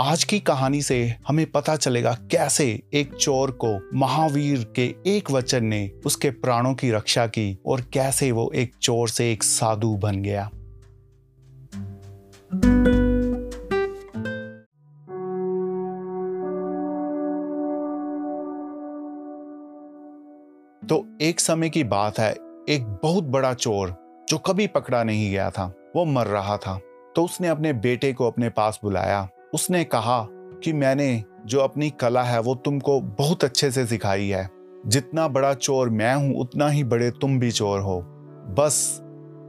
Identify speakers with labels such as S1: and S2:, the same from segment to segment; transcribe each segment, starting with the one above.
S1: आज की कहानी से हमें पता चलेगा कैसे एक चोर को महावीर के एक वचन ने उसके प्राणों की रक्षा की और कैसे वो एक चोर से एक साधु बन गया। तो एक समय की बात है, एक बहुत बड़ा चोर जो कभी पकड़ा नहीं गया था, वो मर रहा था। तो उसने अपने बेटे को अपने पास बुलाया। उसने कहा कि मैंने जो अपनी कला है वो तुमको बहुत अच्छे से सिखाई है। जितना बड़ा चोर मैं हूँ, उतना ही बड़े तुम भी चोर हो। बस,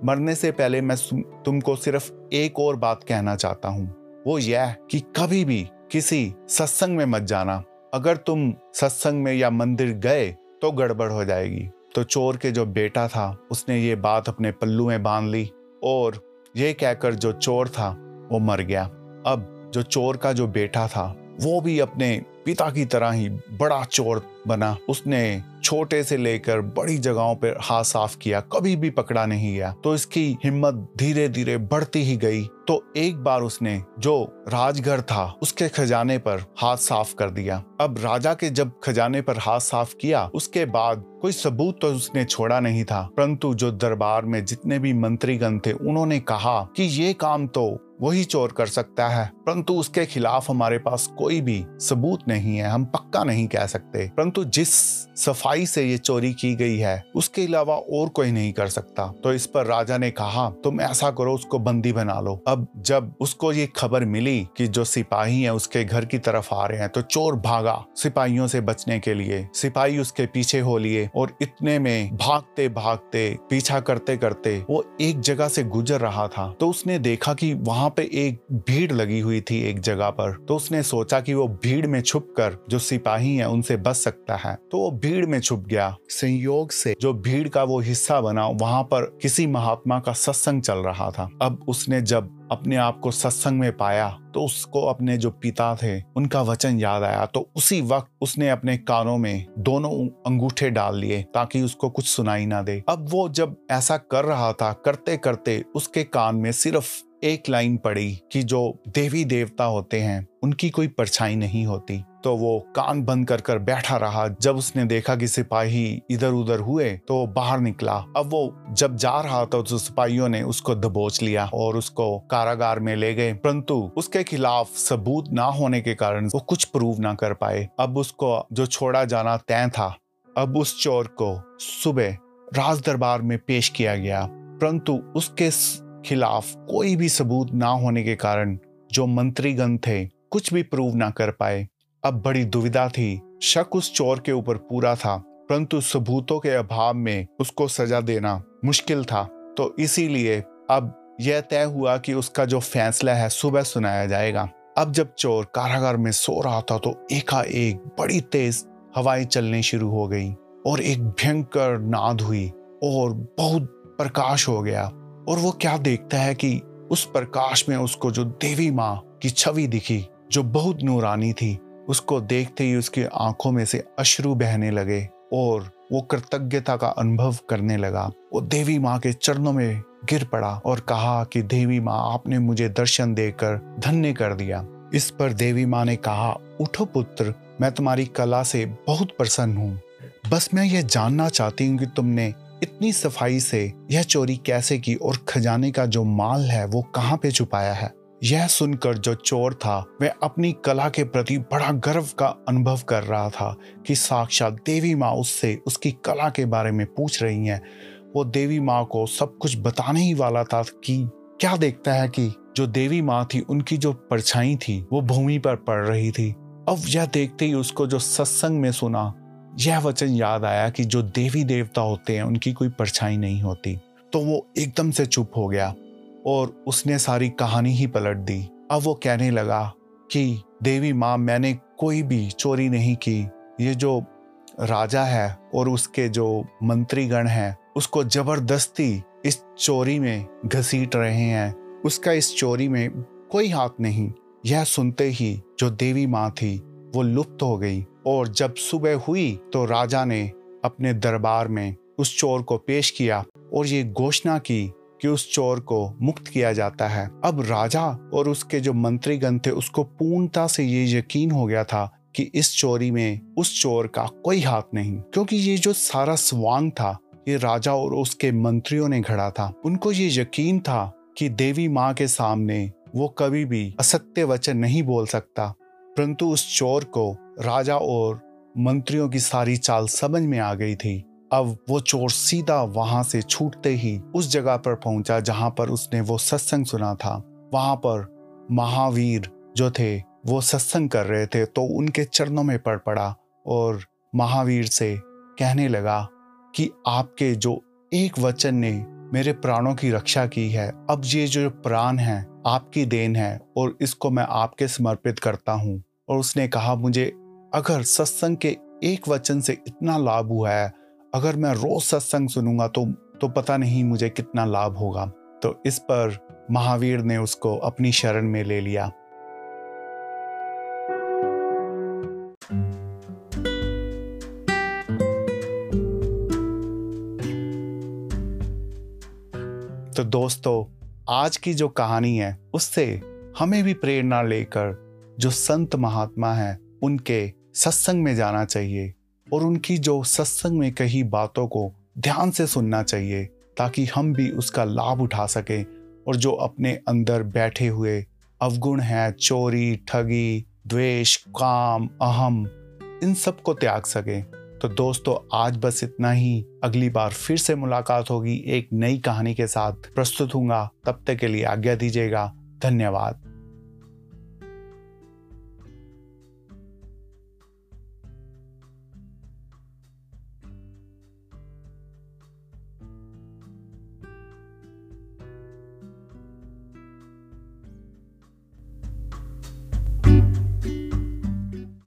S1: मरने से पहले मैं तुमको सिर्फ़ एक और बात कहना चाहता हूँ। वो यह कि कभी भी किसी सत्संग में मत जाना। अगर तुम सत्संग में या मंदिर गए तो गड़बड़ हो जाएगी। तो चोर के जो बेटा था, उसने ये बात अपने पल्लू में बाँध ली और ये कहकर जो चोर था, वो मर गया। अब जो चोर का जो बेटा था, वो भी अपने पिता की तरह ही बड़ा चोर बना। उसने छोटे से लेकर बड़ी जगहों पर हाथ साफ़ किया, कभी भी पकड़ा नहीं गया। तो इसकी हिम्मत धीरे धीरे बढ़ती ही गई। तो एक बार उसने जो राजघर था, उसके खजाने पर हाथ साफ़ कर दिया। अब राजा के जब खजाने पर हाथ साफ़ किया, उसके बाद कोई सबूत तो उसने छोड़ा नहीं था। परंतु जो दरबार में जितने भी मंत्रीगण थे, उन्होंने कहा कि ये काम तो वही चोर कर सकता है। परंतु उसके खिलाफ हमारे पास कोई भी सबूत नहीं है, हम पक्का नहीं कह सकते। परंतु जिस सफ़ाई से ये चोरी की गई है। उसके अलावा और कोई नहीं कर सकता। तो इस पर राजा ने कहा, तुम ऐसा करो, उसको बंदी बना लो। अब जब उसको ये खबर मिली कि जो सिपाही है उसके घर की तरफ़ आ रहे हैं तो चोर भागा सिपाहियों से बचने के लिए। सिपाही उसके पीछे हो लिए और इतने में भागते भागते पीछा करते करते वो एक जगह से गुजर रहा था। तो उसने देखा कि वहाँ पे एक भीड़ लगी हुई थी एक जगह पर। तो उसने सोचा कि वो भीड़ में छुप कर जो सिपाही है उनसे बच सकता है। तो वो भीड़ में छुप गया। संयोग से जो भीड़ का वो हिस्सा बना, वहाँ पर किसी महात्मा का सत्संग चल रहा था। अब उसने जब अपने आप को सत्संग में पाया तो उसको अपने जो पिता थे, उनका वचन याद आया। तो उसी वक्त उसने अपने कानों में दोनों अंगूठे डाल लिए, ताकि उसको कुछ सुनाई ना दे। अब वो जब ऐसा कर रहा था करते करते उसके कान में सिर्फ़ एक लाइन पड़ी कि जो देवी देवता होते हैं, उनकी कोई परछाई नहीं होती। तो वो कान बंद कर कर बैठा रहा। जब उसने देखा कि सिपाही इधर उधर हुए तो बाहर निकला। अब वो जब जा रहा था तो सिपाहियों ने उसको दबोच लिया और उसको कारागार में ले गए। परंतु उसके खिलाफ सबूत ना होने के कारण वो कुछ प्रूव ना कर पाए। अब उसको जो छोड़ा जाना तय था, अब उस चोर को सुबह राज दरबार में पेश किया गया। परंतु उसके खिलाफ कोई भी सबूत ना होने के कारण जो मंत्रीगण थे, कुछ भी प्रूव ना कर पाए। अब बड़ी दुविधा थी। शक उस चोर के ऊपर पूरा था, परंतु सबूतों के अभाव में उसको सजा देना मुश्किल था। तो इसीलिए अब यह तय हुआ कि उसका जो फैसला है, सुबह सुनाया जाएगा। अब जब चोर कारागार में सो रहा था तो एकाएक बड़ी तेज हवाएँ चलने शुरू हो गई और एक भयंकर नाद हुई और बहुत प्रकाश हो गया। और वो क्या देखता है कि उस प्रकाश में उसको जो देवी माँ की छवि दिखी, जो बहुत नूरानी थी उसको देखते ही उसकी आँखों में से अश्रु बहने लगे और वो कृतज्ञता का अनुभव करने लगा। वो देवी माँ के चरणों में गिर पड़ा और कहा कि, देवी माँ, आपने मुझे दर्शन देकर धन्य कर दिया। इस पर देवी माँ ने कहा, उठो पुत्र, मैं तुम्हारी कला से बहुत प्रसन्न हूँ। बस मैं ये जानना चाहती हूँ कि तुमने इतनी सफ़ाई से यह चोरी कैसे की और खजाने का जो माल है वो कहाँ पे छुपाया है? यह सुनकर जो चोर था, वह अपनी कला के प्रति बड़ा गर्व का अनुभव कर रहा था कि साक्षात देवी माँ उससे उसकी कला के बारे में पूछ रही हैं। वो देवी माँ को सब कुछ बताने ही वाला था कि क्या देखता है कि जो देवी माँ थी, उनकी जो परछाई थी, वो भूमि पर पड़ रही थी। अब यह देखते ही उसको जो सत्संग में सुना, यह वचन याद आया कि जो देवी देवता होते हैं, उनकी कोई परछाई नहीं होती। तो वो एकदम से चुप हो गया। और उसने सारी कहानी ही पलट दी। अब वो कहने लगा कि, देवी माँ, मैंने कोई भी चोरी नहीं की। ये जो राजा है और उसके जो मंत्रीगण हैं, उसको ज़बरदस्ती इस चोरी में घसीट रहे हैं। उसका इस चोरी में कोई हाथ नहीं। यह सुनते ही जो देवी माँ थी, वो लुप्त हो गई और जब सुबह हुई तो राजा ने अपने दरबार में उस चोर को पेश किया और ये घोषणा की कि उस चोर को मुक्त किया जाता है। अब राजा और उसके जो मंत्रीगण थे, उसको पूर्णता से ये यकीन हो गया था कि इस चोरी में, उस चोर का कोई हाथ नहीं। क्योंकि ये जो सारा स्वांग था, ये राजा और उसके मंत्रियों ने घड़ा था। उनको ये यकीन था कि देवी माँ के सामने वो कभी भी असत्य वचन नहीं बोल सकता। परंतु उस चोर को राजा और मंत्रियों की सारी चाल समझ में आ गई थी। अब वो चोर सीधा वहाँ से छूटते ही उस जगह पर पहुँचा जहाँ पर उसने वो सत्संग सुना था। वहाँ पर महावीर जो थे, वो सत्संग कर रहे थे तो उनके चरणों में पड़ पड़ा और महावीर से कहने लगा कि आपके जो एक वचन ने मेरे प्राणों की रक्षा की है, अब ये जो प्राण है, आपकी देन है और इसको मैं आपके समर्पित करता हूँ। और उसने कहा, मुझे अगर सत्संग के एक वचन से इतना लाभ हुआ है अगर मैं रोज सत्संग सुनूँगा तो तो पता नहीं मुझे कितना लाभ होगा। तो इस पर महावीर ने उसको अपनी शरण में ले लिया। तो दोस्तों, आज की जो कहानी है, उससे हमें भी प्रेरणा लेकर जो संत महात्मा हैं, उनके सत्संग में जाना चाहिए। और उनकी जो सत्संग में कही बातों को ध्यान से सुनना चाहिए, ताकि हम भी उसका लाभ उठा सकें और जो अपने अंदर बैठे हुए अवगुण हैं, चोरी, ठगी, द्वेष, काम, अहम, इन सबको त्याग सकें। तो दोस्तों, आज बस इतना ही। अगली बार फिर से मुलाकात होगी एक नई कहानी के साथ। प्रस्तुत हूँगा तब तक के लिए आज्ञा दीजिएगा। धन्यवाद।